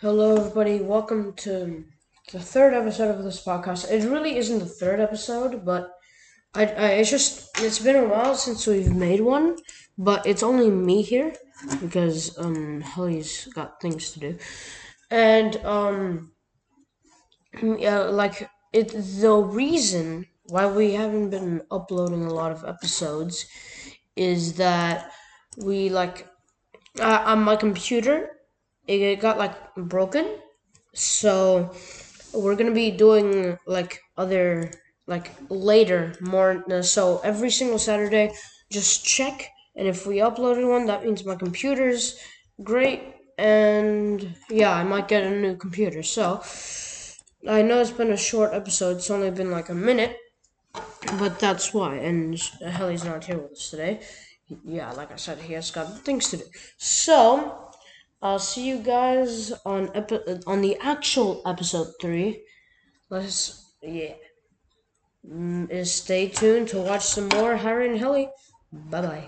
Hello, everybody. Welcome to the third episode of this podcast. It really isn't the third episode, but I, I it's just it's been a while since we've made one, but it's only me here because um Helly's got things to do, and um yeah, like it the reason why we haven't been uploading a lot of episodes is that we like uh, on my computer it got like broken. So we're gonna be doing like other like later more uh, so every single saturday just check. And if we uploaded one that means my computer's great. And yeah i might get a new computer. So i know it's been a short episode. It's only been like a minute. But that's why. And helly's not here with us today. Yeah like i said he has got things to do. So I'll see you guys on epi- on the actual episode three. Let's yeah. Mm, stay tuned to watch some more Harry and Helly. Bye bye.